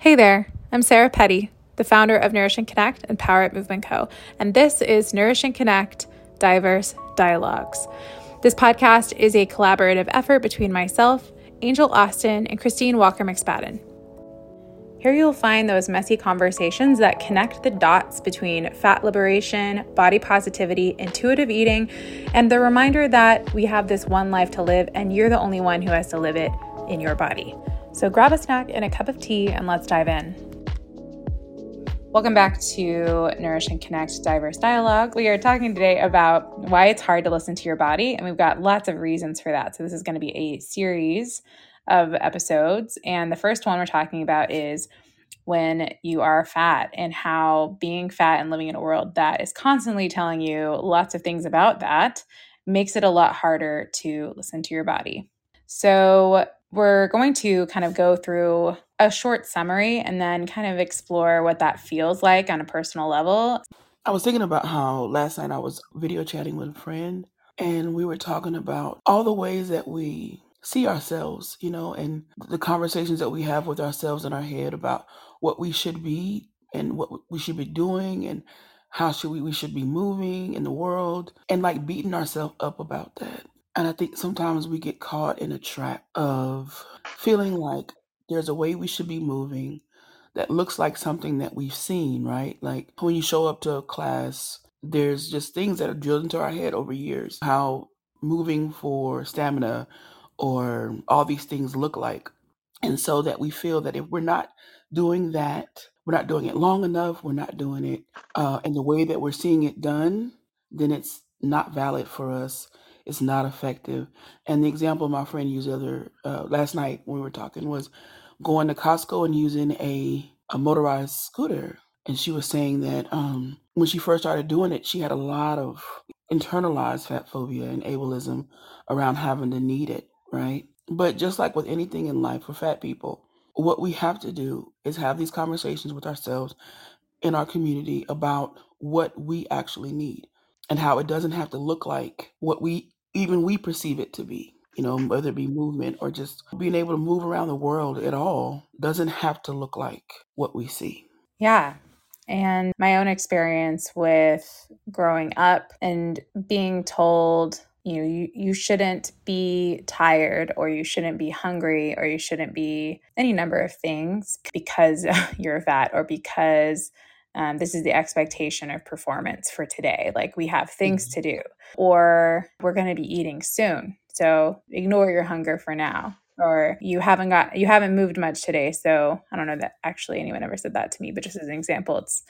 Hey there, I'm Sarah Petty, the founder of Nourish and Connect and Power Up Movement Co., and this is Nourish and Connect Diverse Dialogues. This podcast is a collaborative effort between myself, Angel Austin, and Christine Walker McSpadden. Here you'll find those messy conversations that connect the dots between fat liberation, body positivity, intuitive eating, and the reminder that we have this one life to live and you're the only one who has to live it in your body. So grab a snack and a cup of tea and let's dive in. Welcome back to Nourish and Connect Diverse Dialogue. We are talking today about why it's hard to listen to your body, and we've got lots of reasons for that. So, this is going to be a series of episodes. And the first one we're talking about is when you are fat and how being fat and living in a world that is constantly telling you lots of things about that makes it a lot harder to listen to your body. So, we're going to kind of go through a short summary and then kind of explore what that feels like on a personal level. I was thinking about how last night I was video chatting with a friend and we were talking about all the ways that we see ourselves, you know, and the conversations that we have with ourselves in our head about what we should be and what we should be doing and how should we we should be moving in the world and like beating ourselves up about that. And I think sometimes we get caught in a trap of feeling like there's a way we should be moving that looks like something that we've seen, right? Like when you show up to a class, there's just things that are drilled into our head over years. How moving for stamina or all these things look like. And so that we feel that if we're not doing that, we're not doing it long enough, we're not doing it uh, in the way that we're seeing it done, then it's not valid for us. It's not effective. And the example my friend used other uh, last night when we were talking was going to Costco and using a a motorized scooter. And she was saying that um, when she first started doing it, she had a lot of internalized fat phobia and ableism around having to need it right? But just like with anything in life for fat people, what we have to do is have these conversations with ourselves in our community about what we actually need and how it doesn't have to look like what we even we perceive it to be you know whether it be movement or just being able to move around the world at all doesn't have to look like what we see Yeah. And my own experience with growing up and being told, you know, you, you shouldn't be tired or you shouldn't be hungry or you shouldn't be any number of things because you're fat or because um, this is the expectation of performance for today. Like we have things Mhm. to do or we're going to be eating soon. So ignore your hunger for now. Or you haven't got you haven't moved much today, so I don't know that actually anyone ever said that to me, but just as an example, it's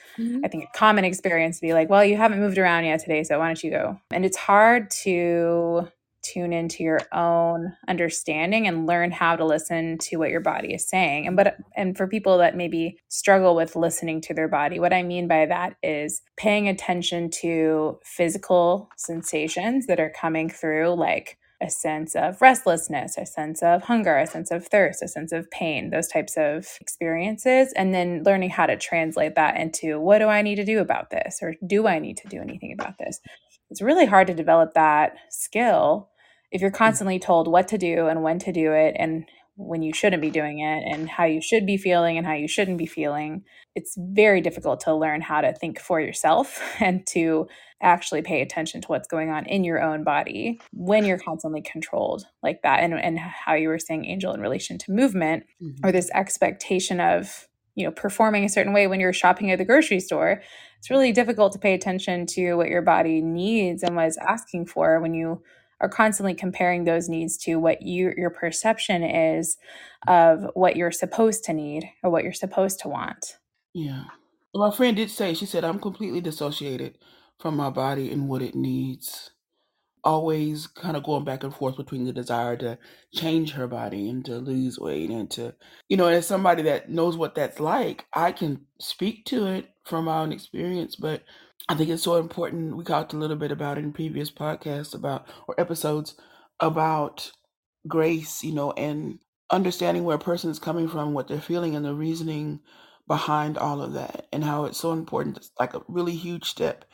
I think a common experience to be like, well, you haven't moved around yet today, so why don't you go? And it's hard to tune into your own understanding and learn how to listen to what your body is saying. And but and for people that maybe struggle with listening to their body, what I mean by that is paying attention to physical sensations that are coming through like a sense of restlessness, a sense of hunger, a sense of thirst, a sense of pain, those types of experiences, and then learning how to translate that into what do I need to do about this, or do I need to do anything about this? It's really hard to develop that skill if you're constantly told what to do and when to do it, and when you shouldn't be doing it, and how you should be feeling and how you shouldn't be feeling. It's very difficult to learn how to think for yourself and to actually pay attention to what's going on in your own body when you're constantly controlled like that and, and how you were saying angel in relation to movement Mhm. or this expectation of you know performing a certain way when you're shopping at the grocery store it's really difficult to pay attention to what your body needs and what it's asking for when you are constantly comparing those needs to what you your perception is of what you're supposed to need or what you're supposed to want Yeah. Well, My friend did say, she said, I'm completely dissociated from my body and what it needs. Always kind of going back and forth between the desire to change her body and to lose weight and to, you know, as somebody that knows what that's like, I can speak to it from my own experience, but I think it's so important. We talked a little bit about it in previous podcasts about, or episodes about grace, you know, and understanding where a person is coming from, what they're feeling, and the reasoning behind all of that, and how it's so important. It's like a really huge step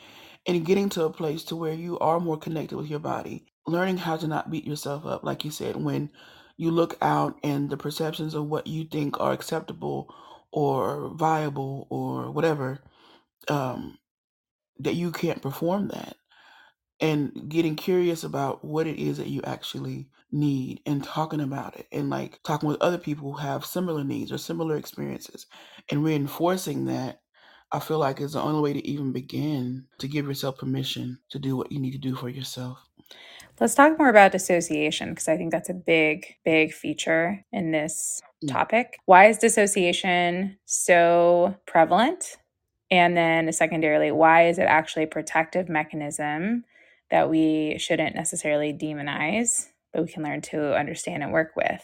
in getting to a place to where you are more connected with your body, learning how to not beat yourself up, like you said, when you look out and the perceptions of what you think are acceptable or viable or whatever, um, that you can't perform that. And getting curious about what it is that you actually need and talking about it and like talking with other people who have similar needs or similar experiences and reinforcing that I feel like is the only way to even begin to give yourself permission to do what you need to do for yourself. Let's talk more about dissociation because I think that's a big, big feature in this Mm. topic. Why is dissociation so prevalent? And then, secondarily, why is it actually a protective mechanism that we shouldn't necessarily demonize, but we can learn to understand and work with?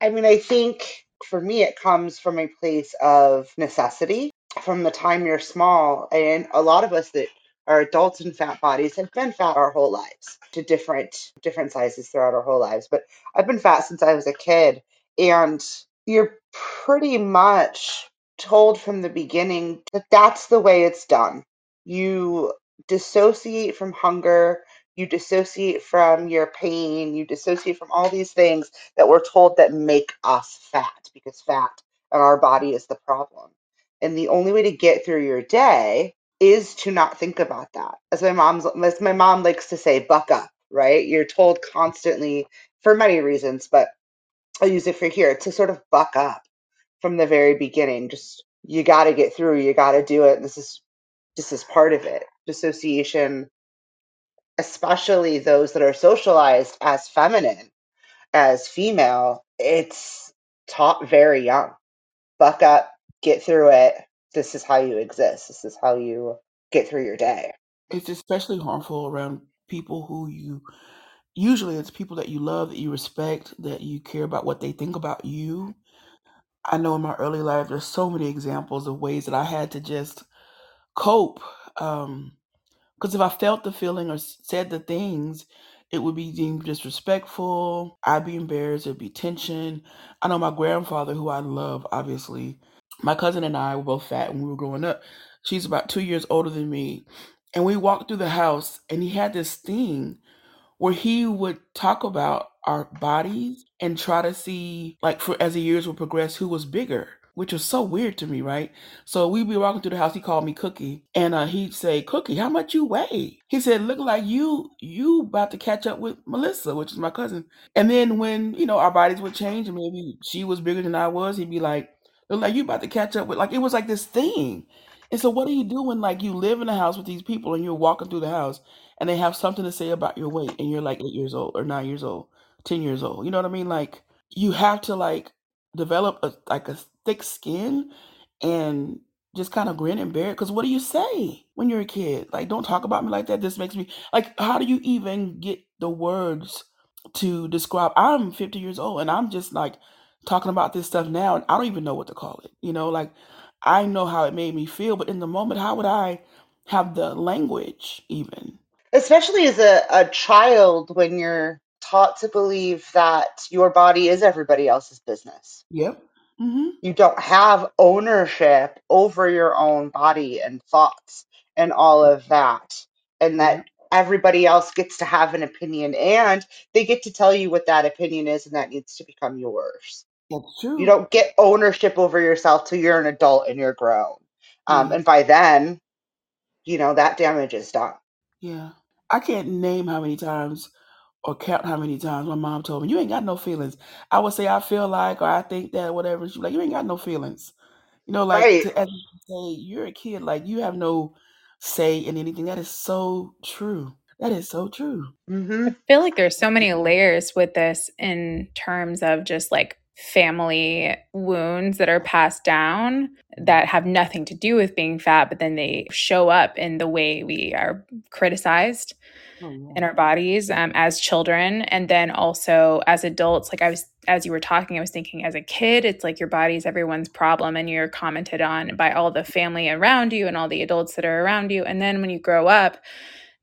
I mean, I think for me, it comes from a place of necessity. From the time you're small, and a lot of us that are adults in fat bodies have been fat our whole lives to different different sizes throughout our whole lives. But I've been fat since I was a kid, and you're pretty much told from the beginning that that's the way it's done. You dissociate from hunger, you dissociate from your pain, you dissociate from all these things that we're told that make us fat because fat and our body is the problem. And the only way to get through your day is to not think about that. As my mom's as my mom likes to say, buck up, right? You're told constantly for many reasons, but I'll use it for here to sort of buck up from the very beginning. Just you got to get through. You got to do it. This is this is part of it. Dissociation, especially those that are socialized as feminine, as female, it's taught very young. Buck up, get through it. This is how you exist. This is how you get through your day. It's especially harmful around people who you usually it's people that you love, that you respect, that you care about what they think about you. I know in my early life there's so many examples of ways that I had to just cope. Um, because if I felt the feeling or said the things, it would be deemed disrespectful. I'd be embarrassed. There'd be tension. I know my grandfather, who I love, obviously. My cousin and I were both fat when we were growing up. She's about two years older than me. And we walked through the house, and he had this thing where he would talk about our bodies and try to see, like, for as the years would progress, who was bigger, which was so weird to me, right? So we'd be walking through the house. He called me Cookie, and uh, he'd say, "Cookie, how much you weigh?" He said, "Look like you you about to catch up with Melissa, which is my cousin." And then when you know our bodies would change, and maybe she was bigger than I was, he'd be like, "Look like you about to catch up with." Like it was like this thing. And so, what do you do when like you live in a house with these people and you're walking through the house and they have something to say about your weight and you're like eight years old or nine years old, ten years old? You know what I mean? Like you have to like develop a like a thick skin and just kind of grin and bear it. Because what do you say when you're a kid? Like, don't talk about me like that. This makes me like. How do you even get the words to describe? I'm 50 years old and I'm just like talking about this stuff now, and I don't even know what to call it. You know, like I know how it made me feel, but in the moment, how would I have the language even? Especially as a, a child when you're taught to believe that your body is everybody else's business. Yep. Mm-hmm. You don't have ownership over your own body and thoughts and all of that. And that everybody else gets to have an opinion and they get to tell you what that opinion is and that needs to become yours. That's true. You don't get ownership over yourself till you're an adult and you're grown. Um, and by then, you know, that damage is done. Yeah. I can't name how many times or count how many times my mom told me, You ain't got no feelings. I would say I feel like or I think that whatever. She's like, You ain't got no feelings. You know, like Right. to as you say, you're a kid, like you have no say in anything. That is so true. That is so true. hmm I feel like there's so many layers with this in terms of just like family wounds that are passed down that have nothing to do with being fat, but then they show up in the way we are criticized Oh, yeah. in our bodies um, as children and then also as adults like i was as you were talking i was thinking as a kid it's like your body is everyone's problem and you're commented on by all the family around you and all the adults that are around you and then when you grow up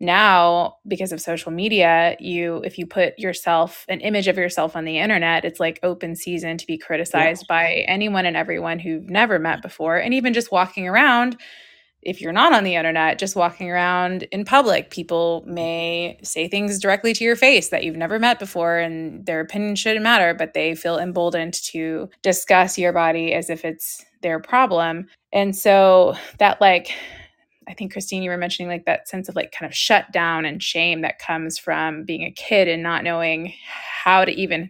now because of social media you if you put yourself an image of yourself on the internet it's like open season to be criticized by anyone and everyone who've never met before and even just walking around if you're not on the internet, just walking around in public, people may say things directly to your face that you've never met before, and their opinion shouldn't matter, but they feel emboldened to discuss your body as if it's their problem. And so that, like, I think Christine, you were mentioning like that sense of like kind of shut down and shame that comes from being a kid and not knowing how to even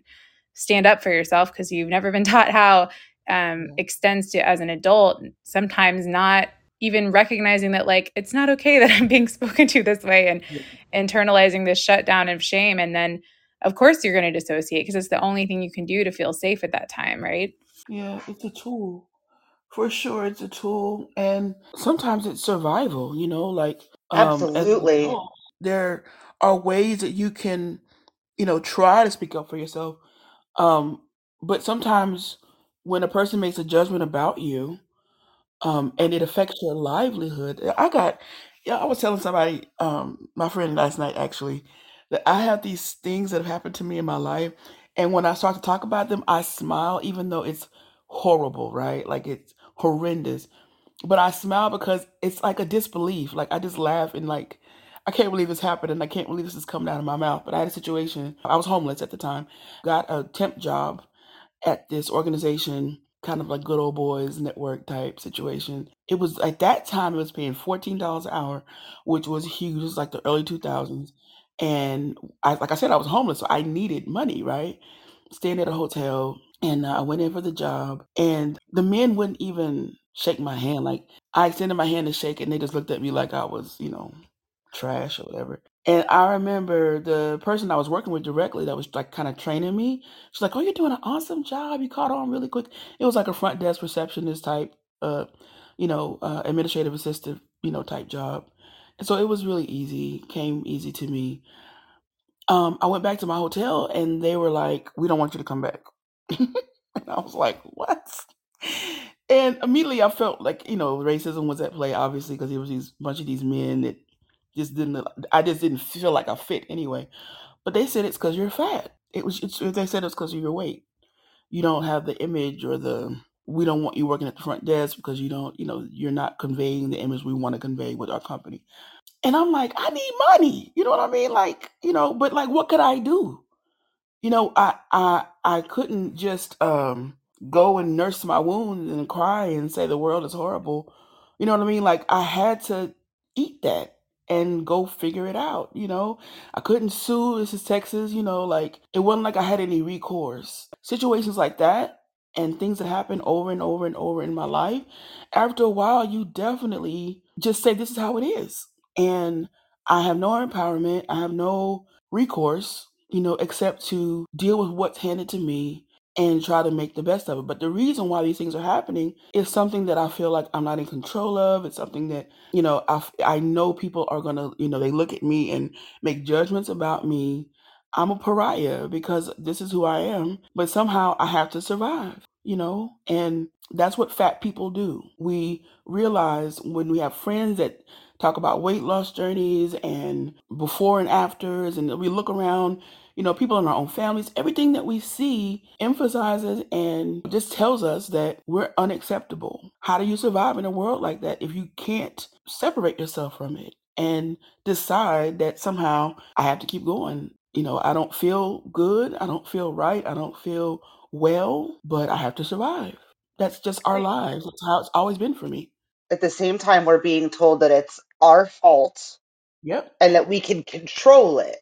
stand up for yourself because you've never been taught how um, extends to as an adult. Sometimes not even recognizing that like it's not okay that I'm being spoken to this way and yeah. internalizing this shutdown of shame. And then of course you're going to dissociate because it's the only thing you can do to feel safe at that time, right? Yeah, it's a tool. For sure, it's a tool, and sometimes it's survival. You know, like um, absolutely, adult, there are ways that you can, you know, try to speak up for yourself. Um, but sometimes when a person makes a judgment about you, um, and it affects your livelihood, I got. Yeah, I was telling somebody, um, my friend last night actually, that I have these things that have happened to me in my life, and when I start to talk about them, I smile, even though it's horrible, right? Like it's horrendous. But I smile because it's like a disbelief. Like I just laugh and like I can't believe this happened and I can't believe this is coming out of my mouth. But I had a situation. I was homeless at the time. Got a temp job at this organization, kind of like good old boys network type situation. It was at that time it was paying fourteen dollars an hour, which was huge. It was like the early two thousands. And I like I said, I was homeless, so I needed money, right? Staying at a hotel, and uh, I went in for the job, and the men wouldn't even shake my hand. Like I extended my hand to shake, and they just looked at me like I was, you know, trash or whatever. And I remember the person I was working with directly that was like kind of training me. She's like, "Oh, you're doing an awesome job. You caught on really quick." It was like a front desk receptionist type, uh, you know, uh, administrative assistant, you know, type job. And so it was really easy. Came easy to me. Um, I went back to my hotel, and they were like, "We don't want you to come back." and I was like, what? And immediately I felt like, you know, racism was at play, obviously, because there was these bunch of these men that just didn't, I just didn't feel like I fit anyway. But they said it's because you're fat. It was, it's, they said it's because of your weight. You don't have the image or the, we don't want you working at the front desk because you don't, you know, you're not conveying the image we want to convey with our company. And I'm like, I need money. You know what I mean? Like, you know, but like, what could I do? You know, I I I couldn't just um go and nurse my wounds and cry and say the world is horrible. You know what I mean? Like I had to eat that and go figure it out, you know? I couldn't sue, this is Texas, you know, like it wasn't like I had any recourse. Situations like that and things that happen over and over and over in my life, after a while you definitely just say this is how it is. And I have no empowerment, I have no recourse you know, except to deal with what's handed to me and try to make the best of it. But the reason why these things are happening is something that I feel like I'm not in control of. It's something that, you know, I, I know people are going to, you know, they look at me and make judgments about me. I'm a pariah because this is who I am, but somehow I have to survive, you know? And that's what fat people do. We realize when we have friends that talk about weight loss journeys and before and afters. And we look around, you know, people in our own families, everything that we see emphasizes and just tells us that we're unacceptable. How do you survive in a world like that if you can't separate yourself from it and decide that somehow I have to keep going? You know, I don't feel good. I don't feel right. I don't feel well, but I have to survive. That's just our lives. That's how it's always been for me at the same time we're being told that it's our fault Yep. and that we can control it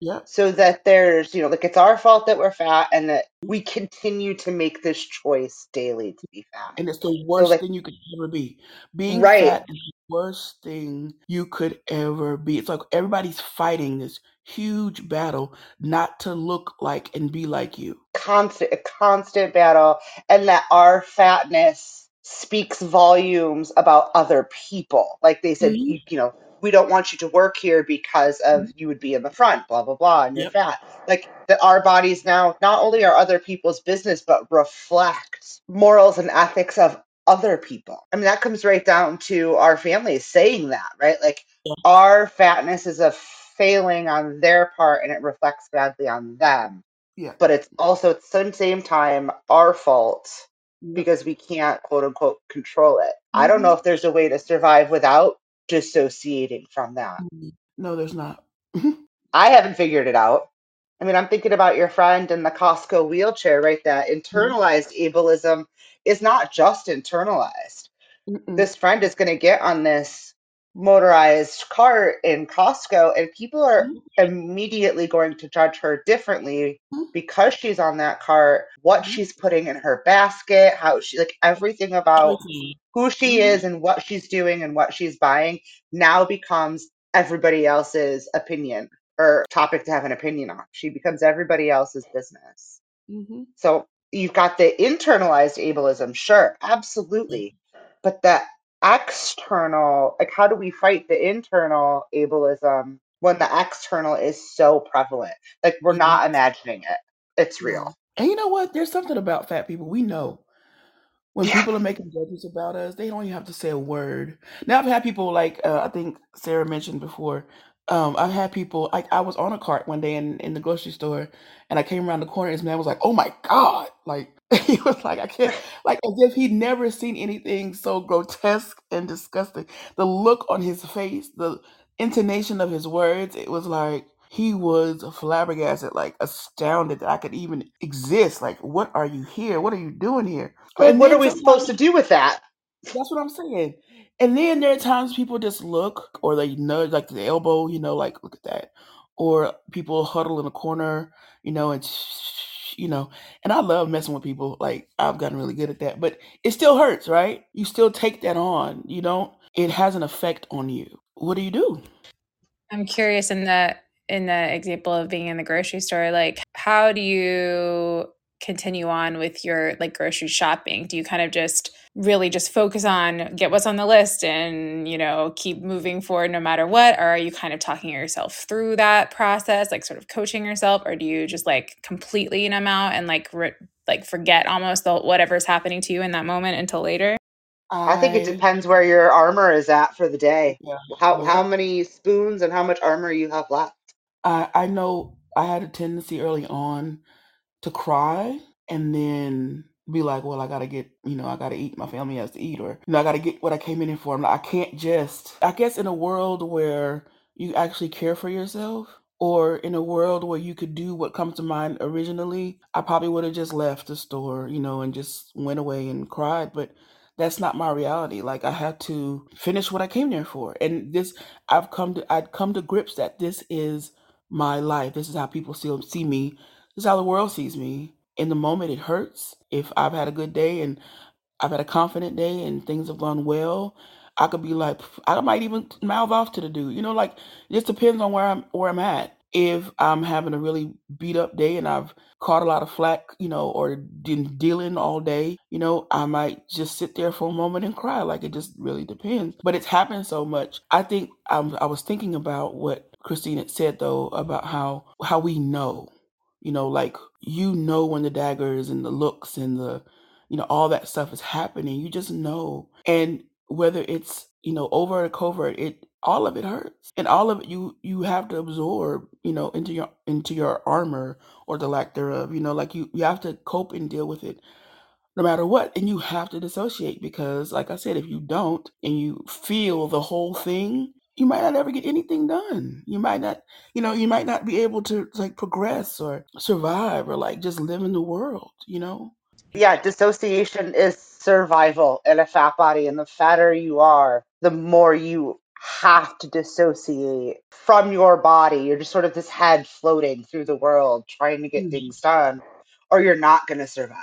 Yep. so that there's you know like it's our fault that we're fat and that we continue to make this choice daily to be fat And it's the so worst like thing you could ever be. Being right fat is the worst thing you could ever be. It's like everybody's fighting this huge battle not to look like and be like you. constant a constant battle and that our fatness speaks volumes about other people. Like they said, hmm you, you know, we don't want you to work here because of mm-hmm. you would be in the front, blah blah blah, and you're fat. Like that, our bodies now not only are other people's business, but reflect morals and ethics of other people. I mean, that comes right down to our families saying that, right? Like Yeah. our fatness is a failing on their part, and it reflects badly on them. Yeah. But it's also at the same time our fault because we can't quote unquote control it. I don't know mm-hmm. if there's a way to survive without dissociating from that. Mhm. No, there's not. I haven't figured it out. I mean, I'm thinking about your friend in the Costco wheelchair, right? That internalized ableism is not just internalized. Mm-mm. This friend is going to get on this motorized cart in Costco, and people are Mhm. immediately going to judge her differently Mhm. because she's on that cart, what Mhm. she's putting in her basket, how she like everything about who she Mhm. is and what she's doing and what she's buying now becomes everybody else's opinion or topic to have an opinion on. She becomes everybody else's business. Mhm. So you've got the internalized ableism, sure, absolutely. But the external, like how do we fight the internal ableism when the external is so prevalent? Like we're not imagining it. It's real. And you know what? There's something about fat people. We know when Yeah. people are making judgments about us, they don't even have to say a word. Now I've had people like uh, I think Sarah mentioned before. Um, I've had people like I was on a cart one day in, in the grocery store, and I came around the corner. and This man was like, "Oh my god!" Like he was like, "I can't," like as if he'd never seen anything so grotesque and disgusting. The look on his face, the intonation of his words, it was like he was flabbergasted, like astounded that I could even exist. Like, what are you here? What are you doing here? Like, And what are we supposed to do with that? that's what I'm saying. And then there are times people just look or they nudge like the elbow, you know, like look at that. Or people huddle in a corner, you know, and you know. And I love messing with people. Like I've gotten really good at that. But it still hurts, right? You still take that on, you know? It has an effect on you. What do you do? I'm curious in the in the example of being in the grocery store, like how do you continue on with your like grocery shopping? Do you kind of just really just focus on get what's on the list and you know keep moving forward no matter what or are you kind of talking yourself through that process like sort of coaching yourself or do you just like completely numb out and like re- like forget almost the whatever's happening to you in that moment until later I think it depends where your armor is at for the day. Yeah. How how many spoons and how much armor you have left. I I know I had a tendency early on to cry and then be like, well, I gotta get, you know, I gotta eat. My family has to eat, or you know, I gotta get what I came in here for. I'm like, I can't just. I guess in a world where you actually care for yourself, or in a world where you could do what comes to mind originally, I probably would have just left the store, you know, and just went away and cried. But that's not my reality. Like I had to finish what I came there for, and this I've come to. I'd come to grips that this is my life. This is how people still see me. This is how the world sees me. In the moment, it hurts. If I've had a good day and I've had a confident day and things have gone well, I could be like, I might even mouth off to the dude. You know, like it just depends on where I'm where I'm at. If I'm having a really beat up day and I've caught a lot of flack, you know, or been dealing all day, you know, I might just sit there for a moment and cry. Like it just really depends. But it's happened so much. I think I'm, I was thinking about what Christine had said though about how how we know, you know, like you know when the daggers and the looks and the you know all that stuff is happening. You just know, and whether it's you know overt or covert, it all of it hurts, and all of it you you have to absorb, you know, into your into your armor or the lack thereof. You know, like you you have to cope and deal with it no matter what and you have to dissociate because like i said if you don't and you feel the whole thing you might not ever get anything done you might not you know you might not be able to like progress or survive or like just live in the world you know Yeah, dissociation is survival in a fat body, and the fatter you are, the more you have to dissociate from your body. You're just sort of this head floating through the world trying to get Mhm. things done, or you're not going to survive.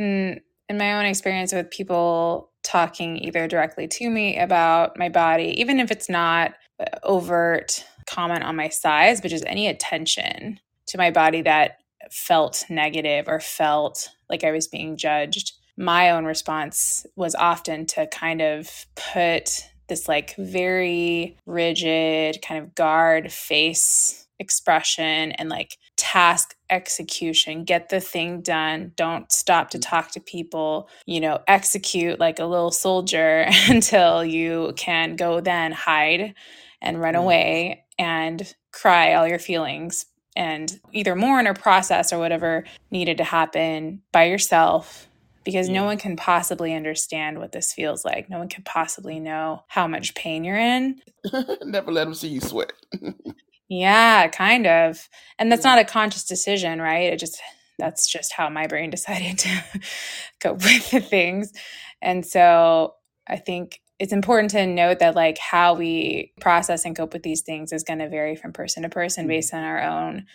Mm, in my own experience with people talking either directly to me about my body, even if it's not overt comment on my size, but just any attention to my body that felt negative or felt like I was being judged, my own response was often to kind of put this like very rigid kind of guard face expression and like task execution get the thing done don't stop to mm. talk to people you know execute like a little soldier until you can go then hide and run Yeah. away and cry all your feelings and either mourn or process or whatever needed to happen by yourself because no one can possibly understand what this feels like. No one can possibly know how much pain you're in. Never let them see you sweat. Yeah, kind of. And that's not a conscious decision, right? It just that's just how my brain decided to cope with the things. And so I think it's important to note that like how we process and cope with these things is going to vary from person to person Mhm. based on our own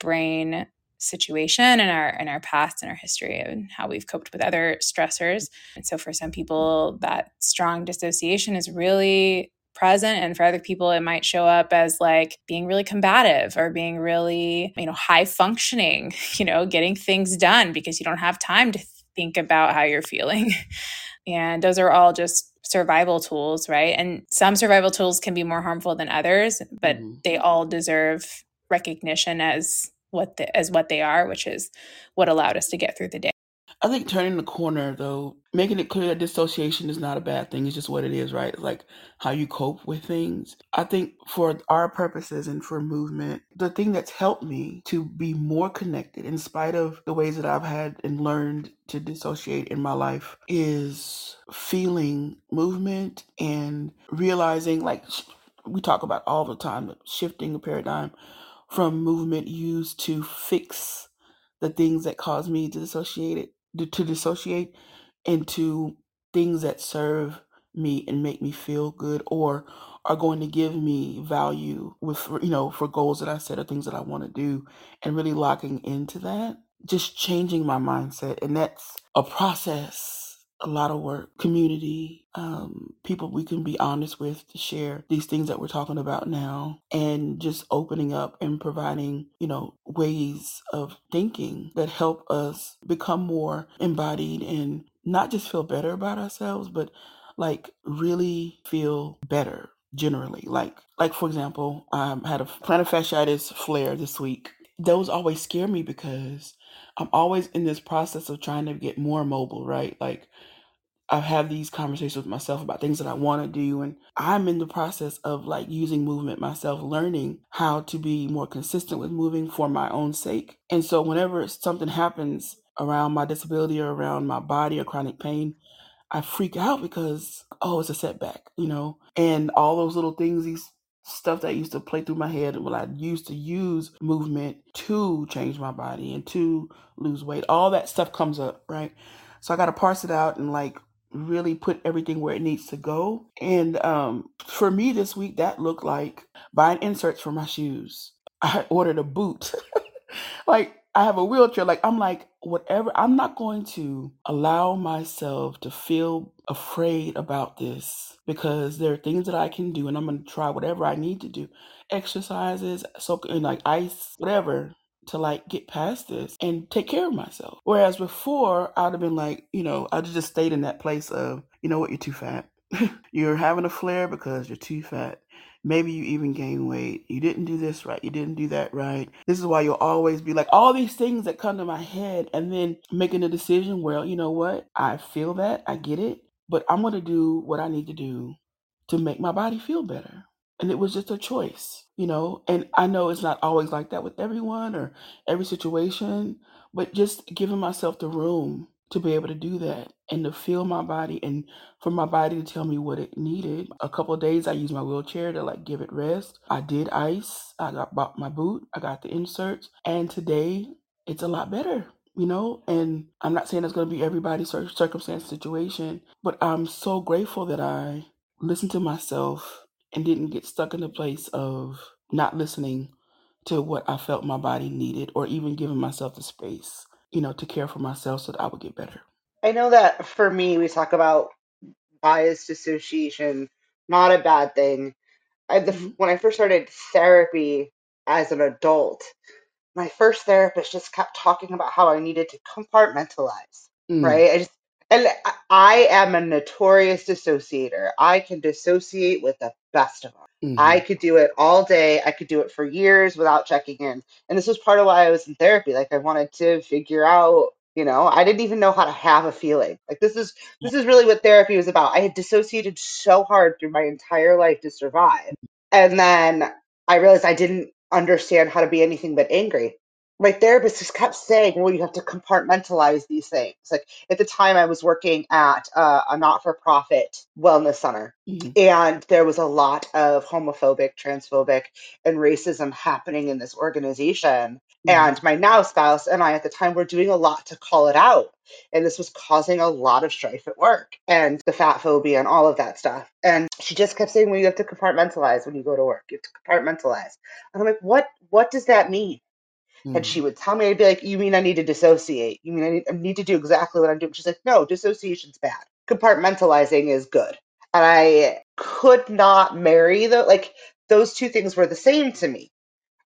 brain situation and our and our past and our history and how we've coped with other stressors. And so for some people that strong dissociation is really present and for other people it might show up as like being really combative or being really you know high functioning you know getting things done because you don't have time to think about how you're feeling. And those are all just survival tools right? And some survival tools can be more harmful than others but Mhm. they all deserve recognition as what the, as what they are which is what allowed us to get through the day I think turning the corner, though, making it clear that dissociation is not a bad thing, it's just what it is, right? Like how you cope with things. I think for our purposes and for movement, the thing that's helped me to be more connected, in spite of the ways that I've had and learned to dissociate in my life, is feeling movement and realizing, like we talk about all the time, shifting the paradigm from movement used to fix the things that cause me to dissociate it to dissociate into things that serve me and make me feel good or are going to give me value with you know for goals that I set or things that I want to do and really locking into that just changing my mindset and that's a process a lot of work community um, people we can be honest with to share these things that we're talking about now and just opening up and providing you know ways of thinking that help us become more embodied and not just feel better about ourselves but like really feel better generally. Like like for example i had a plantar fasciitis flare this week. Those always scare me because i'm always in this process of trying to get more mobile right? Like I have had these conversations with myself about things that I want to do. And I'm in the process of like using movement myself, learning how to be more consistent with moving for my own sake. And so whenever something happens around my disability or around my body or chronic pain, I freak out because, oh, it's a setback, you know? And all those little things, these stuff that used to play through my head when I used to use movement to change my body and to lose weight, all that stuff comes up, right? So I got to parse it out and like really put everything where it needs to go. And um, for me this week, that looked like buying inserts for my shoes. I ordered a boot. like I have a wheelchair. Like I'm like, whatever, I'm not going to allow myself to feel afraid about this because there are things that I can do and I'm gonna try whatever I need to do. Exercises, so like ice, whatever, to like get past this and take care of myself. Whereas before I'd have been like, you know, I'd just stayed in that place of, you know what, you're too fat. you're having a flare because you're too fat. Maybe you even gain weight. You didn't do this right. You didn't do that right. This is why you'll always be like all these things that come to my head and then making a decision well, you know what? I feel that. I get it. But I'm going to do what I need to do to make my body feel better. And it was just a choice, you know? And I know it's not always like that with everyone or every situation, but just giving myself the room to be able to do that and to feel my body and for my body to tell me what it needed. A couple of days I used my wheelchair to like give it rest. I did ice. I got bought my boot. I got the inserts. And today it's a lot better. You know, and I'm not saying it's going to be everybody's cir- circumstance situation, but I'm so grateful that I listened to myself and didn't get stuck in the place of not listening to what I felt my body needed or even giving myself the space, you know, to care for myself so that I would get better. I know that for me, we talk about biased association, not a bad thing. I, the, Mhm. when I first started therapy as an adult, my first therapist just kept talking about how I needed to compartmentalize, Mm, right? And I I am a notorious dissociator. I can dissociate with the best of them. I mhm. could do it all day. I could do it for years without checking in. And this was part of why I was in therapy. Like I wanted to figure out, you know, I didn't even know how to have a feeling. Like this is this is really what therapy was about. I had dissociated so hard through my entire life to survive. And then I realized I didn't understand how to be anything but angry. My therapist just kept saying, well, you have to compartmentalize these things. Like at the time, I was working at uh, a not for profit wellness center, Mhm. and there was a lot of homophobic, transphobic, and racism happening in this organization. Mhm. And my now spouse and I at the time were doing a lot to call it out. And this was causing a lot of strife at work and the fat phobia and all of that stuff. And she just kept saying, well, you have to compartmentalize when you go to work. You have to compartmentalize. And I'm like, what, what does that mean? And Mhm. she would tell me, I'd be like, "You mean I need to dissociate? You mean I need, I need to do exactly what I'm doing?" She's like, "No, dissociation's bad. Compartmentalizing is good." And I could not marry the like those two things were the same to me.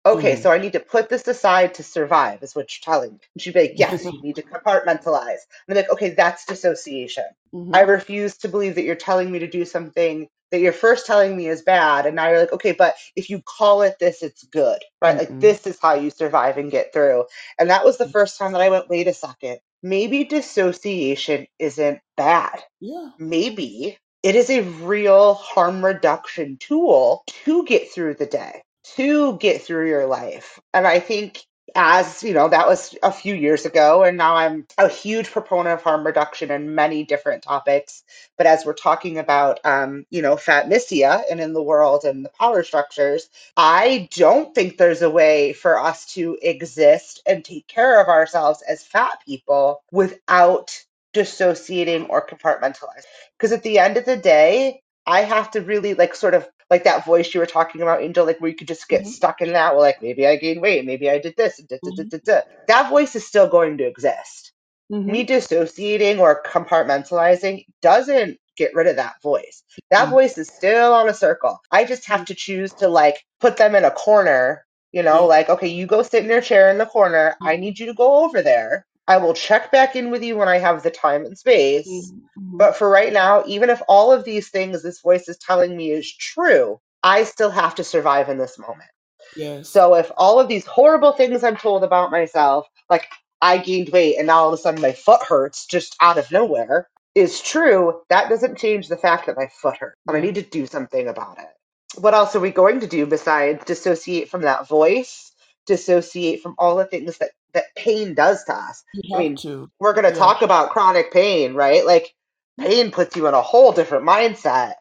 Okay, Mhm. so I need to put this aside to survive, is what you're telling me. And she'd be like, "Yes, you need to compartmentalize." And I'm like, "Okay, that's dissociation." Mhm. I refuse to believe that you're telling me to do something that you're first telling me is bad, and now you're like, okay, but if you call it this, it's good, right? Like Mm-mm. this is how you survive and get through. And that was the first time that I went, wait a second, maybe dissociation isn't bad. yeah. Maybe it is a real harm reduction tool to get through the day, to get through your life. And I think as you know that was a few years ago and now i'm a huge proponent of harm reduction in many different topics but as we're talking about um, you know fatmisia and in the world and the power structures i don't think there's a way for us to exist and take care of ourselves as fat people without dissociating or compartmentalizing because at the end of the day i have to really like sort of like that voice you were talking about angel like where you could just get Mhm. stuck in that well like maybe i gained weight maybe i did this da, da, da, da, that voice is still going to exist Mhm. me dissociating or compartmentalizing doesn't get rid of that voice. That Mm. voice is still on a circle. I just have to choose to like put them in a corner, you know, Yeah. like, okay, you go sit in your chair in the corner. I need you to go over there. I will check back in with you when I have the time and space. Mhm. But for right now, even if all of these things this voice is telling me is true, I still have to survive in this moment. yes. So if all of these horrible things I'm told about myself, like I gained weight and now all of a sudden my foot hurts just out of nowhere, is true, that doesn't change the fact that my foot hurts. And I need to do something about it. What else are we going to do besides dissociate from that voice, dissociate from all the things that, that pain does to us? I mean, to. We're going to Yeah. talk about chronic pain, right? Like pain puts you in a whole different mindset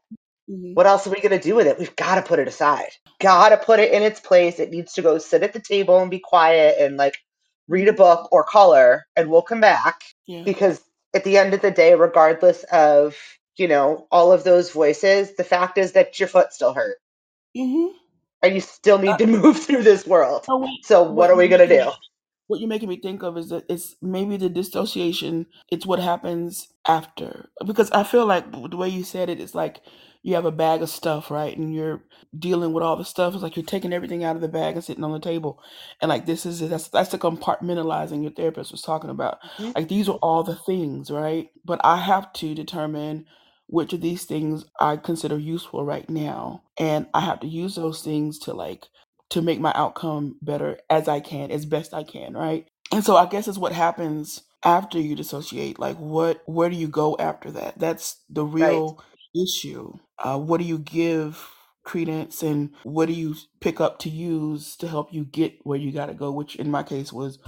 Mhm. what else are we going to do with it? We've got to put it aside. Got to put it in its place. It needs to go sit at the table and be quiet and like read a book or color, and we'll come back Yeah. because at the end of the day, regardless of you know all of those voices, the fact is that your foot still hurt Mhm. and you still need to move through this world. Oh, what, So what are we going to do? What you're making me think of is that it's maybe the dissociation. It's what happens after because I feel like the way you said it, it's like you have a bag of stuff, right? And you're dealing with all the stuff. It's like you're taking everything out of the bag and sitting on the table, and like this is that's that's the compartmentalizing your therapist was talking about. Mhm. Like these are all the things, right? But I have to determine which of these things I consider useful right now, and I have to use those things to like to make my outcome better as I can, as best I can, right? And so I guess it's what happens after you dissociate. Like what where do you go after that? That's the Right. real issue. Uh, what do you give credence and what do you pick up to use to help you get where you gotta go, which in my case was,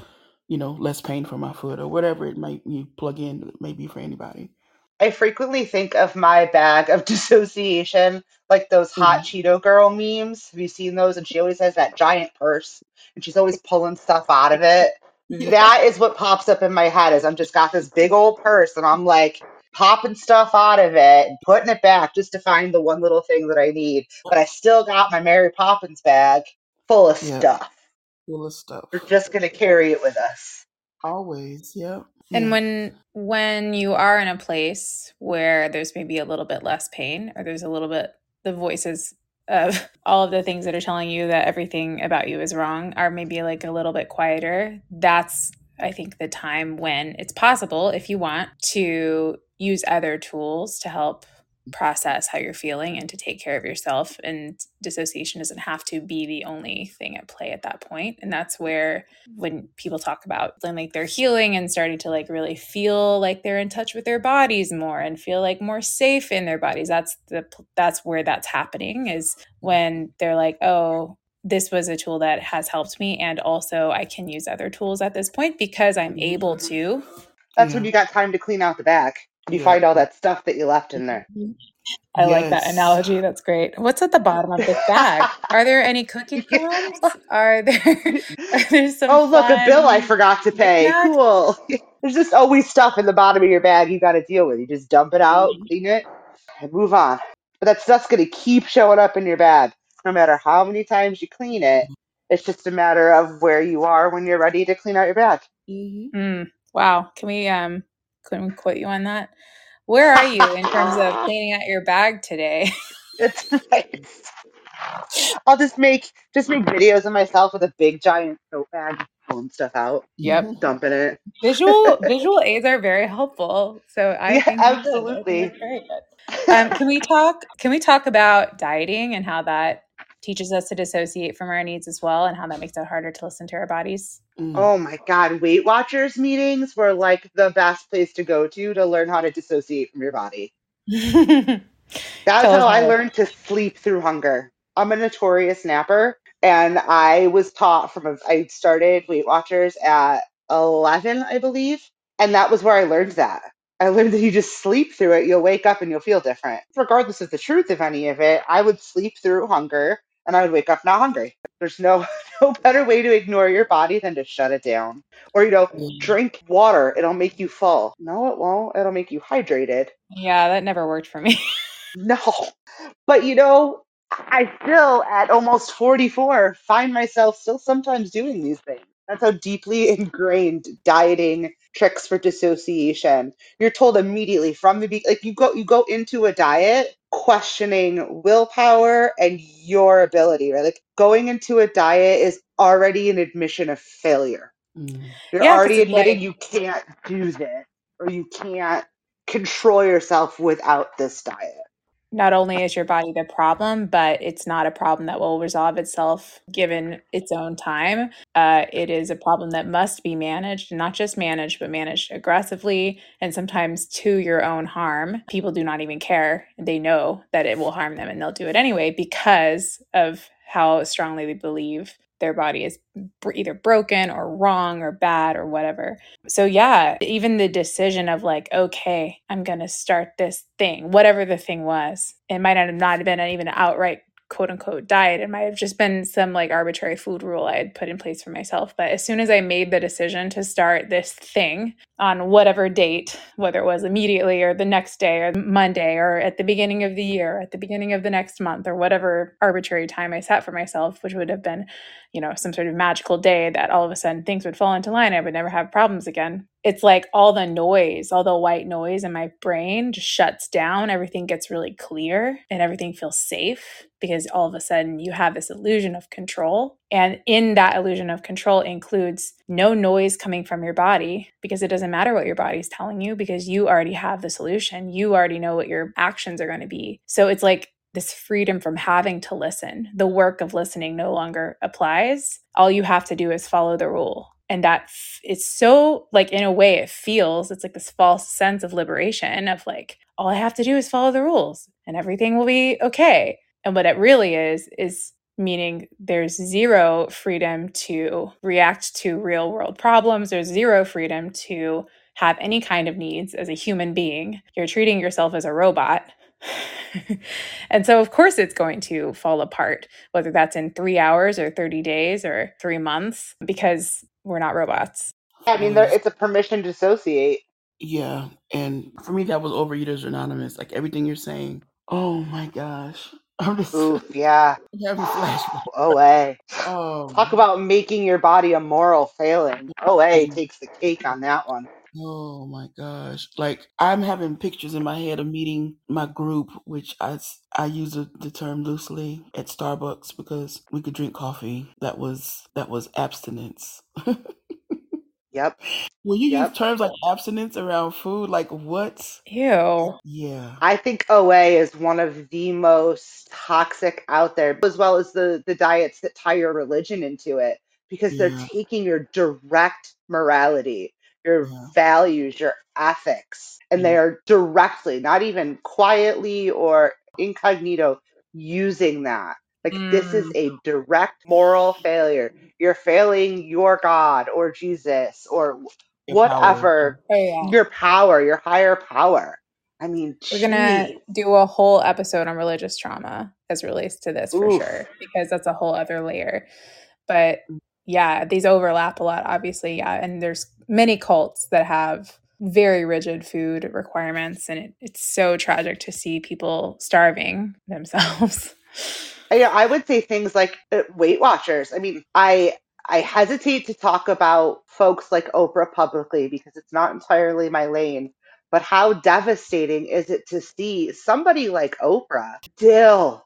you know, less pain for my foot or whatever it might you plug in maybe for anybody. I frequently think of my bag of dissociation like those hot mm-hmm. Cheeto girl memes. Have you seen those? And she always has that giant purse and she's always pulling stuff out of it. Yeah. That is what pops up in my head is I'm just got this big old purse and I'm like popping stuff out of it and putting it back just to find the one little thing that I need. But I still got my Mary Poppins bag full of Yeah. stuff. Full of stuff. We're just gonna carry it with us. Always, yeah. And when when you are in a place where there's maybe a little bit less pain or there's a little bit the voices of all of the things that are telling you that everything about you is wrong are maybe like a little bit quieter, that's I think the time when it's possible if you want to use other tools to help process how you're feeling and to take care of yourself and dissociation doesn't have to be the only thing at play at that point and that's where when people talk about then like they're healing and starting to like really feel like they're in touch with their bodies more and feel like more safe in their bodies that's the that's where that's happening is when they're like oh this was a tool that has helped me and also I can use other tools at this point because I'm able mm-hmm. to. That's when you got time to clean out the back. You Yeah. find all that stuff that you left in there. I like that analogy. That's great. What's at the bottom of this bag? Are there any cookie crumbs? Are there, are there some Oh, look, a bill I forgot to pay. knickknacks? Cool. There's just always stuff in the bottom of your bag you got to deal with. You just dump it out, clean it, and move on. But that stuff's going to keep showing up in your bag no matter how many times you clean it. It's just a matter of where you are when you're ready to clean out your bag. Mhm. Mm, wow. Can we um can we quote you on that? Where are you in terms of cleaning out your bag today? It's nice. I'll just make just make videos of myself with a big giant tote bag pulling stuff out, Yep. Dumping it. Visual visual aids are very helpful. So I Yeah, think you did. I think absolutely. very good. Um, can we talk can we talk about dieting and how that teaches us to dissociate from our needs as well and how that makes it harder to listen to our bodies? Mm. Oh my god, Weight Watchers meetings were like the best place to go to to learn how to dissociate from your body. That's how I learned to sleep through hunger. I'm a notorious napper, and I was taught from a, I started Weight Watchers at 11, I believe, and that was where I learned that. I learned that you just sleep through it, you'll wake up and you'll feel different. Regardless of the truth of any of it, I would sleep through hunger and I would wake up not hungry. There's no no better way to ignore your body than to shut it down. Or you know, Yeah. drink water, it'll make you full. No, it won't. It'll make you hydrated. Yeah, that never worked for me. No. But you know, I still, at almost 44, find myself still sometimes doing these things. That's how deeply ingrained dieting tricks for dissociation. You're told immediately from the be- like you go you go into a diet questioning willpower and your ability, right? Like going into a diet is already an admission of failure. Mm. You're Yeah, 'cause already admitting like- you can't do this or you can't control yourself without this diet. Not only is your body the problem, but it's not a problem that will resolve itself given its own time. Uh, it is a problem that must be managed, not just managed, but managed aggressively and sometimes to your own harm. People do not even care. They know that it will harm them and they'll do it anyway because of how strongly they believe their body is either broken or wrong or bad or whatever. So, yeah, even the decision of like, okay, I'm going to start this thing, whatever the thing was, it might not have not been even outright quote unquote diet. It might have just been some like arbitrary food rule I had put in place for myself. But as soon as I made the decision to start this thing on whatever date, whether it was immediately or the next day or Monday or at the beginning of the year, at the beginning of the next month, or whatever arbitrary time I set for myself, which would have been, you know, some sort of magical day that all of a sudden things would fall into line. I would never have problems again. It's like all the noise, all the white noise in my brain just shuts down. Everything gets really clear and everything feels safe because all of a sudden you have this illusion of control. And in that illusion of control includes no noise coming from your body because it doesn't matter what your body's telling you because you already have the solution. You already know what your actions are going to be. So it's like this freedom from having to listen. The work of listening no longer applies. All you have to do is follow the rule. And that it's so like in a way it feels it's like this false sense of liberation of like all I have to do is follow the rules and everything will be okay. And what it really is is meaning there's zero freedom to react to real world problems. There's zero freedom to have any kind of needs as a human being. You're treating yourself as a robot. and so, of course, it's going to fall apart, whether that's in three hours or 30 days or three months, because we're not robots. I mean, there, it's a permission to dissociate. Yeah, and for me, that was Overeaters Anonymous. Like everything you're saying. Oh my gosh, I'm just Oof, yeah. having flashbacks. Oh, OA. Oh, Talk about making your body a moral failing. OA takes the cake on that one. Oh my gosh! Like I'm having pictures in my head of meeting my group, which I, I use the, the term loosely at Starbucks because we could drink coffee. That was that was abstinence. Yep. Will you Yep. use terms like abstinence around food? Like what? Ew. Yeah. I think OA is one of the most toxic out there, as well as the, the diets that tie your religion into it, because they're Yeah. taking your direct morality, your values, your ethics, and they are directly, not even quietly or incognito, using that. Like this is Mm. a direct moral failure. You're failing your God or Jesus or Your power. whatever Oh yeah. your power, your higher power. I mean, We're gonna gee. do a whole episode on religious trauma as it relates to this for Oof. sure, because that's a whole other layer. But yeah, these overlap a lot, obviously. Yeah, and there's many cults that have very rigid food requirements, and it, it's so tragic to see people starving themselves. Yeah, I would say things like uh, Weight Watchers. I mean, I I hesitate to talk about folks like Oprah publicly because it's not entirely my lane. But how devastating is it to see somebody like Oprah still,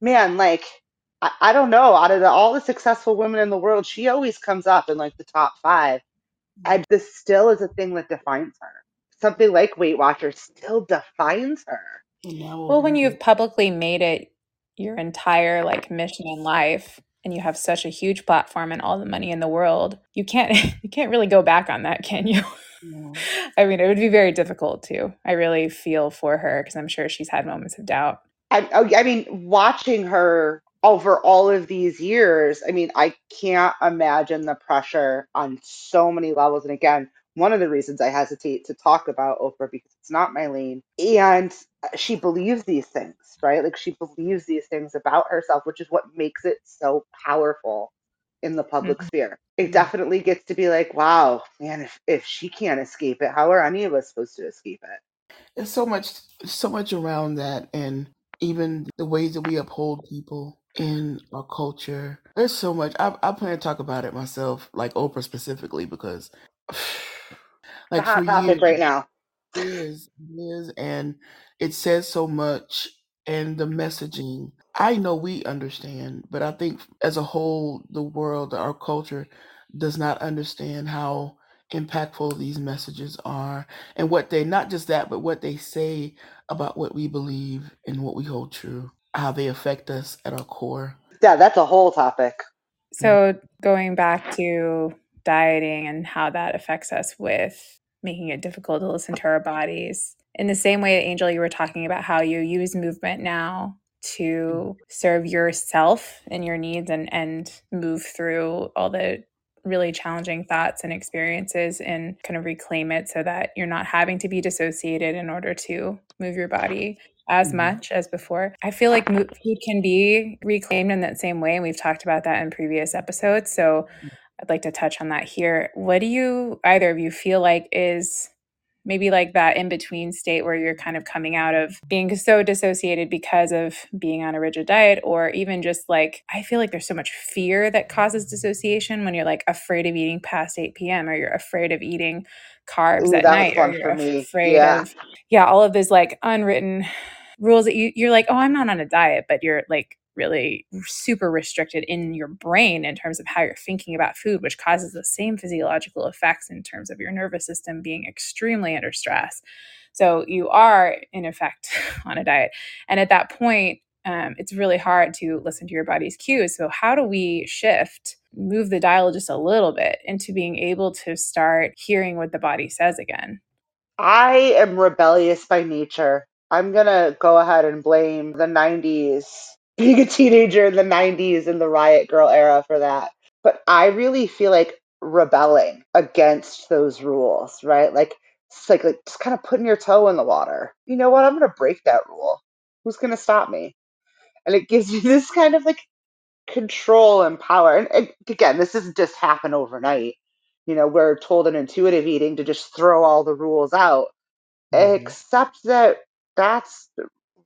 man, like I, I don't know, out of the, all the successful women in the world, she always comes up in like the top five. Mm-hmm. And this still is a thing that defines her. Something like Weight Watchers still defines her. And now Well, when you've publicly made it your entire like mission in life and you have such a huge platform and all the money in the world, you can't you can't really go back on that, can you? No. I mean, it would be very difficult to. I really feel for her because I'm sure she's had moments of doubt. I, oh, I mean, watching her over all of these years, I mean, I can't imagine the pressure on so many levels. And again, one of the reasons I hesitate to talk about Oprah because it's not my lane. And she believes these things, right? Like she believes these things about herself, which is what makes it so powerful in the public Mhm. sphere. It definitely gets to be like, wow, man, if, if she can't escape it, how are any of us supposed to escape it? There's so much, so much around that, and even the ways that we uphold people in our culture. There's so much. I, I plan to talk about it myself, like Oprah specifically, because The like hot for topic years, right now. it is, it is, and it says so much, and the messaging. I know we understand, but I think as a whole, the world, our culture, does not understand how impactful these messages are and what they not just that but what they say about what we believe and what we hold true how they affect us at our core Yeah, that's a whole topic. So, going back to dieting and how that affects us with making it difficult to listen to our bodies. In the same way, Angel, you were talking about how you use movement now to serve yourself and your needs and, and move through all the really challenging thoughts and experiences and kind of reclaim it so that you're not having to be dissociated in order to move your body as Mhm. much as before. I feel like food can be reclaimed in that same way. And we've talked about that in previous episodes. So I'd like to touch on that here. What do you, either of you, feel like is maybe like that in between state where you're kind of coming out of being so dissociated because of being on a rigid diet, or even just like, I feel like there's so much fear that causes dissociation when you're like afraid of eating past 8 p.m. or you're afraid of eating carbs Ooh, at night or you're afraid Yeah. of yeah all of these like unwritten rules that you you're like oh i'm not on a diet but you're like really super restricted in your brain in terms of how you're thinking about food which causes the same physiological effects in terms of your nervous system being extremely under stress. So you are in effect on a diet. And at that point um, it's really hard to listen to your body's cues so how do we shift move the dial just a little bit into being able to start hearing what the body says again I am rebellious by nature. I'm gonna go ahead and blame the 90s, being a teenager in the 90s and the Riot Grrrl era for that. But I really feel like rebelling against those rules, right? Like it's like, like just kind of putting your toe in the water. You know what? I'm gonna break that rule. Who's gonna stop me? And it gives you this kind of like control and power. And, and again, this doesn't just happen overnight. You know, we're told in intuitive eating to just throw all the rules out Mhm. except that that's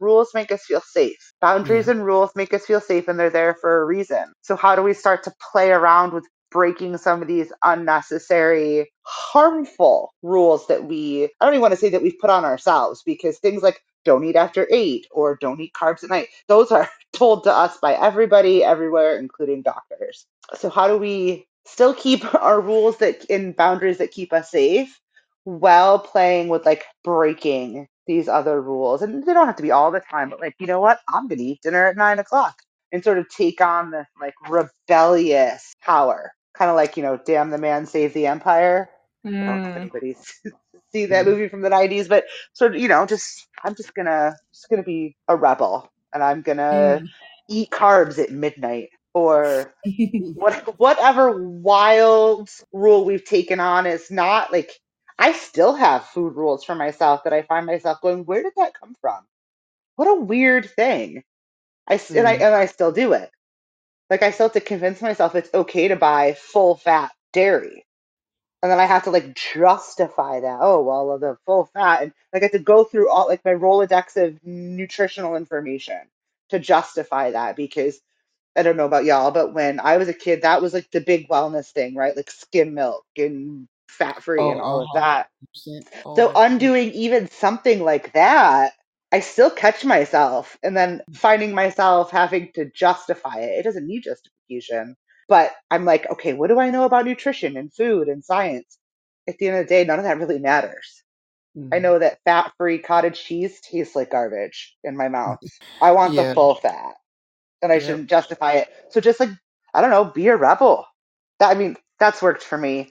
rules make us feel safe. Boundaries and rules make us feel safe and they're there for a reason. So how do we start to play around with breaking some of these unnecessary harmful rules that we I don't even want to say that we've put on ourselves because things like don't eat after 8 or don't eat carbs at night. Those are told to us by everybody everywhere including doctors. So how do we still keep our rules that in boundaries that keep us safe while playing with like breaking these other rules. And they don't have to be all the time, but like, you know what? I'm gonna eat dinner at nine o'clock and sort of take on this like rebellious power. Kind of like, you know, damn the man save the empire. I don't know if Mm. anybody's see that movie from the nineties, but sort of, you know, just I'm just gonna just gonna be a rebel and I'm gonna Mm. eat carbs at midnight or what whatever wild rule we've taken on is not like I still have food rules for myself that I find myself going, where did that come from? What a weird thing. I s- and I Mm. and I still do it. Like I still have to convince myself it's okay to buy full fat dairy. And then I have to like justify that. Oh well the full fat and like I have to go through all like my Rolodex of nutritional information to justify that because I don't know about y'all, but when I was a kid, that was like the big wellness thing, right? Like skim milk and fat free Oh, and all of uh-huh. that. 100%. So undoing even something like that, I still catch myself and then finding myself having to justify it. It doesn't need justification. But I'm like, okay, what do I know about nutrition and food and science? At the end of the day, none of that really matters. I Mhm. know that fat free cottage cheese tastes like garbage in my mouth. I want the full fat and I Yep. shouldn't justify it. So just like, I don't know, be a rebel. That I mean, that's worked for me.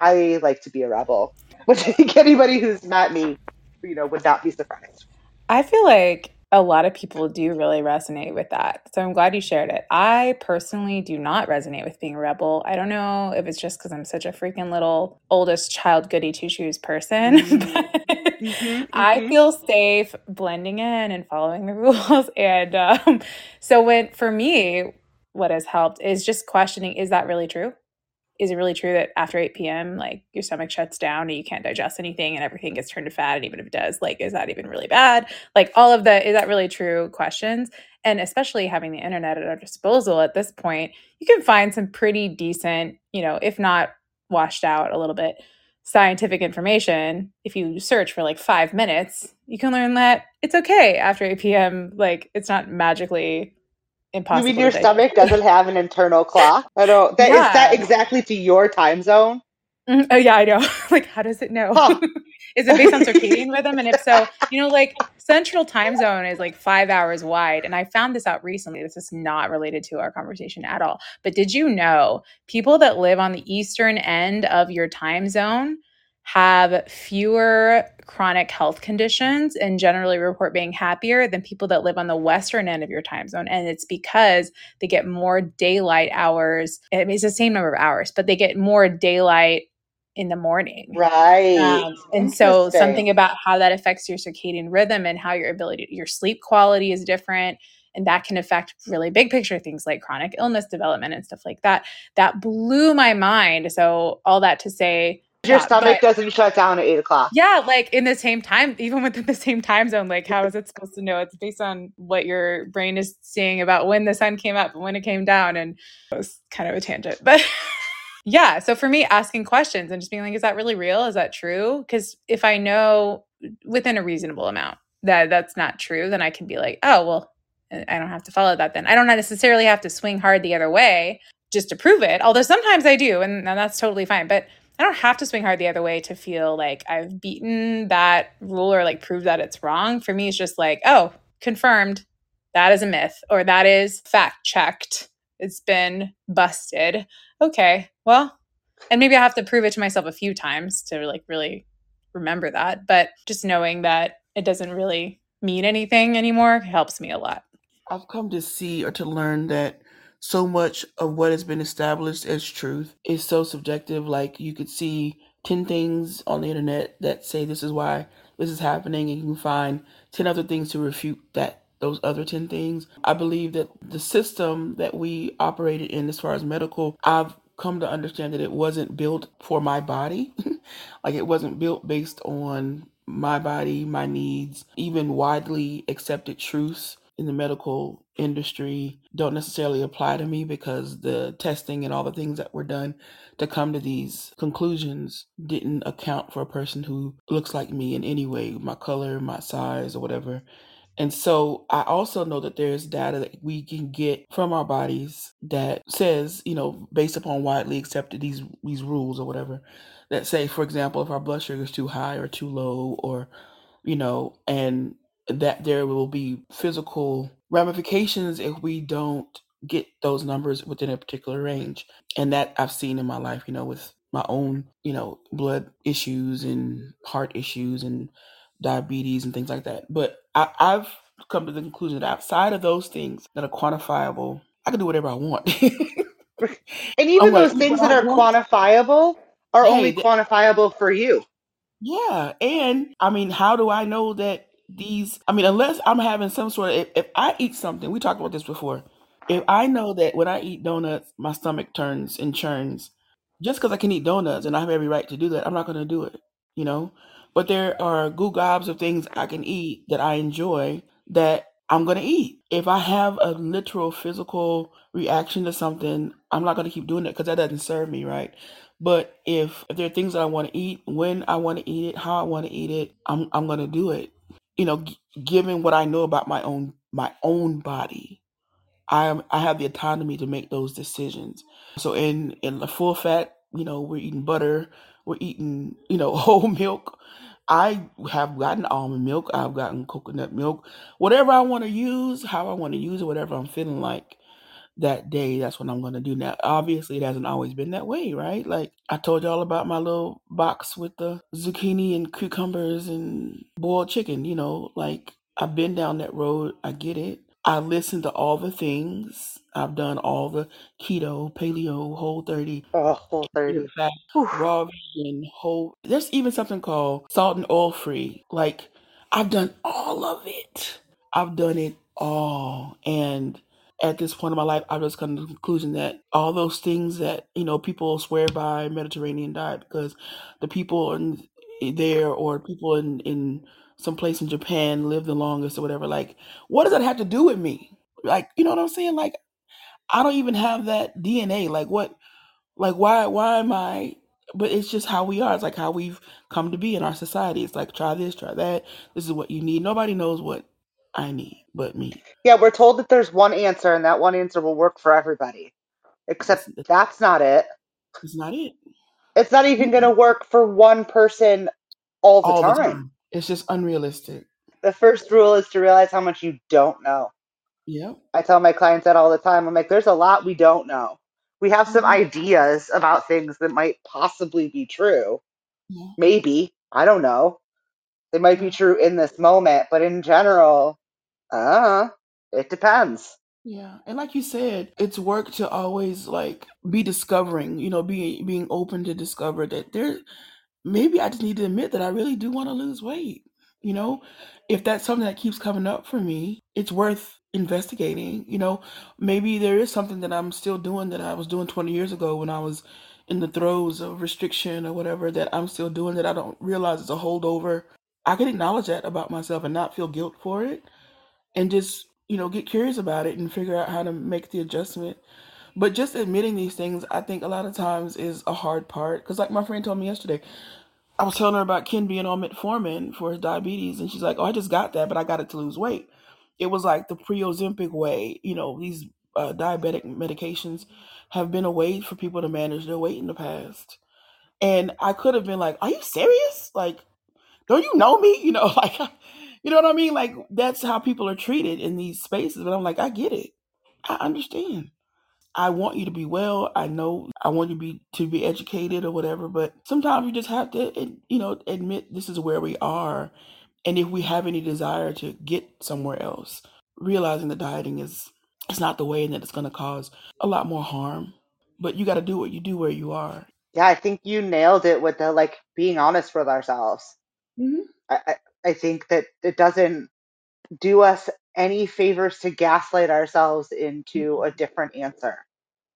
I like to be a rebel, which I think anybody who's met me, you know, would not be surprised. I feel like a lot of people do really resonate with that. So I'm glad you shared it. I personally do not resonate with being a rebel. I don't know if it's just because I'm such a freaking little oldest child goody two shoes person. Mhm. but Mhm, I mhm. feel safe blending in and following the rules. And um, so when for me, what has helped is just questioning: Is that really true? Is it really true that after 8 p.m. like your stomach shuts down and you can't digest anything and everything gets turned to fat and even if it does like is that even really bad like all of the is that really true questions and especially having the internet at our disposal at this point you can find some pretty decent you know if not washed out a little bit scientific information if you search for like five minutes you can learn that it's okay after 8 p.m like it's not magically You mean your digest. stomach doesn't have an internal clock? I don't. That is that Yeah. exactly to your time zone? Mhm. Oh yeah, I know. like, how does it know? Huh. is it based on circadian rhythm? And if so, you know, like central time zone is like five hours wide. And I found this out recently. This is not related to our conversation at all. But did you know people that live on the eastern end of your time zone have fewer chronic health conditions and generally report being happier than people that live on the western end of your time zone? And it's because they get more daylight hours. I mean, it's the same number of hours, but they get more daylight in the morning. Right. Um, and so something about how that affects your circadian rhythm and how your ability, your sleep quality is different. And that can affect really big picture things like chronic illness development and stuff like that. That blew my mind. So all that to say, Your stomach but- doesn't shut down at eight o'clock. yeah, like in the same time, even within the same time zone, like how is it supposed to know? It's based on what your brain is seeing about when the sun came up and when it came down. And it was kind of a tangent, but yeah. So for me, asking questions and just being like, is that really real? Is that true? Because if I know within a reasonable amount that that's not true, then I can be like, oh, well, eh, I don't have to follow that then. I don't necessarily have to swing hard the other way just to prove it. Although sometimes I do, and, and that's totally fine. But I don't have to swing hard the other way to feel like I've beaten that rule or like proved that it's wrong. For me, it's just like, oh, confirmed. That is a myth or that is fact checked. It's been busted. Okay, well, and maybe I have to prove it to myself a few times to like really remember that. But just knowing that it doesn't really mean anything anymore helps me a lot. I've come to see or to learn that so much of what has been established as truth is so subjective. Like you could see 10 things on the internet that say this is why this is happening, and you can find 10 other things to refute that those other 10 things. I believe that the system that we operated in as far as medical, I've come to understand that it wasn't built for my body. like it wasn't built based on my body, my needs, even widely accepted truths in the medical industry don't necessarily apply to me because the testing and all the things that were done to come to these conclusions didn't account for a person who looks like me in any way, my color, my size, or whatever. And so I also know that there's data that we can get from our bodies that says, you know, based upon widely accepted these these rules or whatever, that say, for example, if our blood sugar is too high or too low, or you know, and that there will be physical ramifications if we don't get those numbers within a particular range. And that I've seen in my life, you know, with my own, you know, blood issues and heart issues and diabetes and things like that. But I, I've come to the conclusion that outside of those things that are quantifiable, I can do whatever I want. And even those things that I are want. quantifiable are Hey, only quantifiable for you. Yeah, and I mean, how do I know that these? I mean, unless I'm having some sort of, if, if I eat something, we talked about this before. If I know that when I eat donuts, my stomach turns and churns, just because I can eat donuts and I have every right to do that, I'm not going to do it. You know, but there are goo gobs of things I can eat that I enjoy that I'm going to eat. If I have a literal physical reaction to something, I'm not going to keep doing it because that doesn't serve me right. But if, if there are things that I want to eat, when I want to eat it, how I want to eat it, I'm I'm going to do it. You know, g- given what I know about my own my own body, I am I have the autonomy to make those decisions. So in in the full fat, you know, we're eating butter, we're eating, you know, whole milk. I have gotten almond milk, I've gotten coconut milk, whatever I want to use, how I want to use it, whatever I'm feeling like that day, that's what I'm going to do. Now, obviously, it hasn't always been that way, right? Like I told y'all about my little box with the zucchini and cucumbers and boiled chicken, you know, like I've been down that road. I get it. I listened to all the things. I've done all the keto, paleo, whole 30, Oh, whole 30. fat, Whew. raw vegan, whole. There's even something called salt and oil free. Like I've done all of it. I've done it all. And at this point in my life, I've just come to the conclusion that all those things that, you know, people swear by Mediterranean diet because the people in there or people in, in some place in Japan live the longest or whatever, like, what does that have to do with me? Like, you know what I'm saying? Like, I don't even have that DNA. Like, what, like, why, why am I? But it's just how we are. It's like how we've come to be in our society. It's like, try this, try that. This is what you need. Nobody knows what I need but me. Yeah, we're told that there's one answer and that one answer will work for everybody. Except That's, not it. It's not it. It's not even going to work for one person all the all the time. time. It's just unrealistic. The first rule is to realize how much you don't know. Yeah. I tell my clients that all the time. I'm like, there's a lot we don't know. We have some Mhm. ideas about things that might possibly be true. Yeah. Maybe. I don't know. They might be true in this moment, but in general, uh, it depends. Yeah. And like you said, it's work to always like be discovering, you know, being being open to discover that there maybe I just need to admit that I really do want to lose weight. You know, if that's something that keeps coming up for me, it's worth investigating. You know, maybe there is something that I'm still doing that I was doing 20 years ago when I was in the throes of restriction or whatever that I'm still doing that I don't realize is a holdover. I can acknowledge that about myself and not feel guilt for it and just, you know, get curious about it and figure out how to make the adjustment. But just admitting these things, I think a lot of times is a hard part. Because, like my friend told me yesterday, I was telling her about Ken being on metformin for his diabetes, and she's like, "Oh, I just got that, but I got it to lose weight." It was like the pre-Ozempic way. You know, these uh, diabetic medications have been a way for people to manage their weight in the past. And I could have been like, "Are you serious? Like, don't you know me? You know, like, you know what I mean? Like, that's how people are treated in these spaces." But I'm like, I get it. I understand. I want you to be well. I know I want you to be to be educated or whatever, but sometimes you just have to you know admit this is where we are and if we have any desire to get somewhere else, realizing that dieting is it's not the way and that it's going to cause a lot more harm. But you got to do what you do where you are. Yeah, I think you nailed it with the like being honest with ourselves. Mm-hmm. I, I, think that it doesn't do us any favors to gaslight ourselves into mm-hmm. a different answer.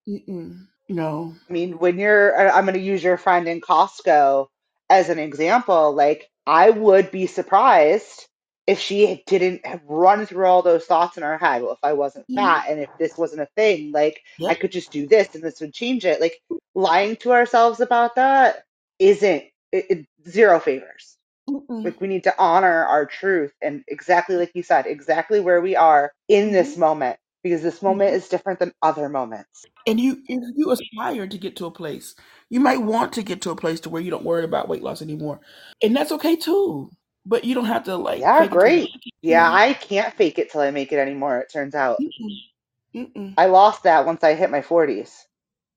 Mm-mm. No. I mean, when you're, I- I'm going to use your friend in Costco as an example. Like, I would be surprised if she didn't have run through all those thoughts in her head. Well, if I wasn't fat and if this wasn't a thing, like, I could just do this and this would change it. Like, lying to ourselves about that isn't it, it, zero favors. Mm-mm. Like, we need to honor our truth and exactly like you said, exactly where we are in this mm-hmm. moment because this moment mm-hmm. is different than other moments. And you, if you aspire to get to a place, you might want to get to a place to where you don't worry about weight loss anymore, and that's okay too. But you don't have to like. Yeah, fake it till you great. Yeah? I can't fake it till I make it anymore, it turns out. Mm-mm. Mm-mm. I lost that once I hit my 40s.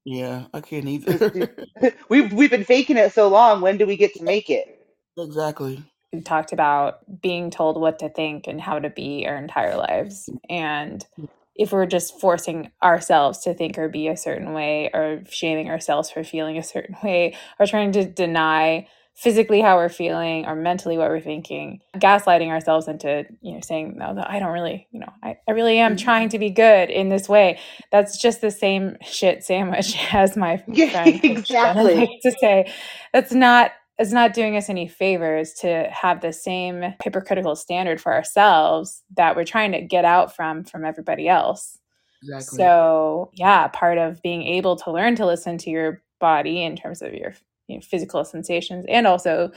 Yeah, I can't either. we've we've been faking it so long, when do we get to make it? Exactly. We've talked about being told what to think and how to be our entire lives. And if we're just forcing ourselves to think or be a certain way, or shaming ourselves for feeling a certain way, or trying to deny physically how we're feeling or mentally what we're thinking, gaslighting ourselves into, you know, saying, no, no I don't really, you know, I, I really am mm-hmm. trying to be good in this way. That's just the same shit sandwich as my friend exactly like to say. That's not it's not doing us any favors to have the same hypocritical standard for ourselves that we're trying to get out from from everybody else. Exactly. So, yeah, part of being able to learn to listen to your body in terms of your you know, physical sensations and also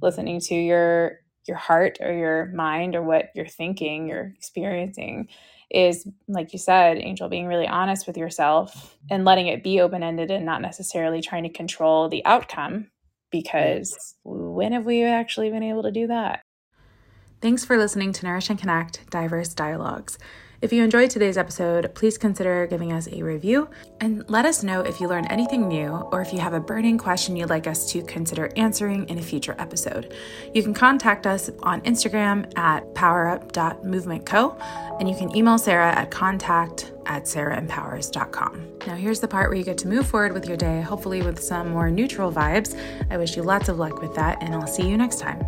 listening to your your heart or your mind or what you're thinking you're experiencing is like you said angel being really honest with yourself and letting it be open-ended and not necessarily trying to control the outcome because when have we actually been able to do that? Thanks for listening to nourish and connect diverse dialogues if you enjoyed today's episode, please consider giving us a review and let us know if you learned anything new or if you have a burning question you'd like us to consider answering in a future episode. You can contact us on Instagram at powerup.movementco and you can email Sarah at contact at sarahempowers.com. Now, here's the part where you get to move forward with your day, hopefully with some more neutral vibes. I wish you lots of luck with that, and I'll see you next time.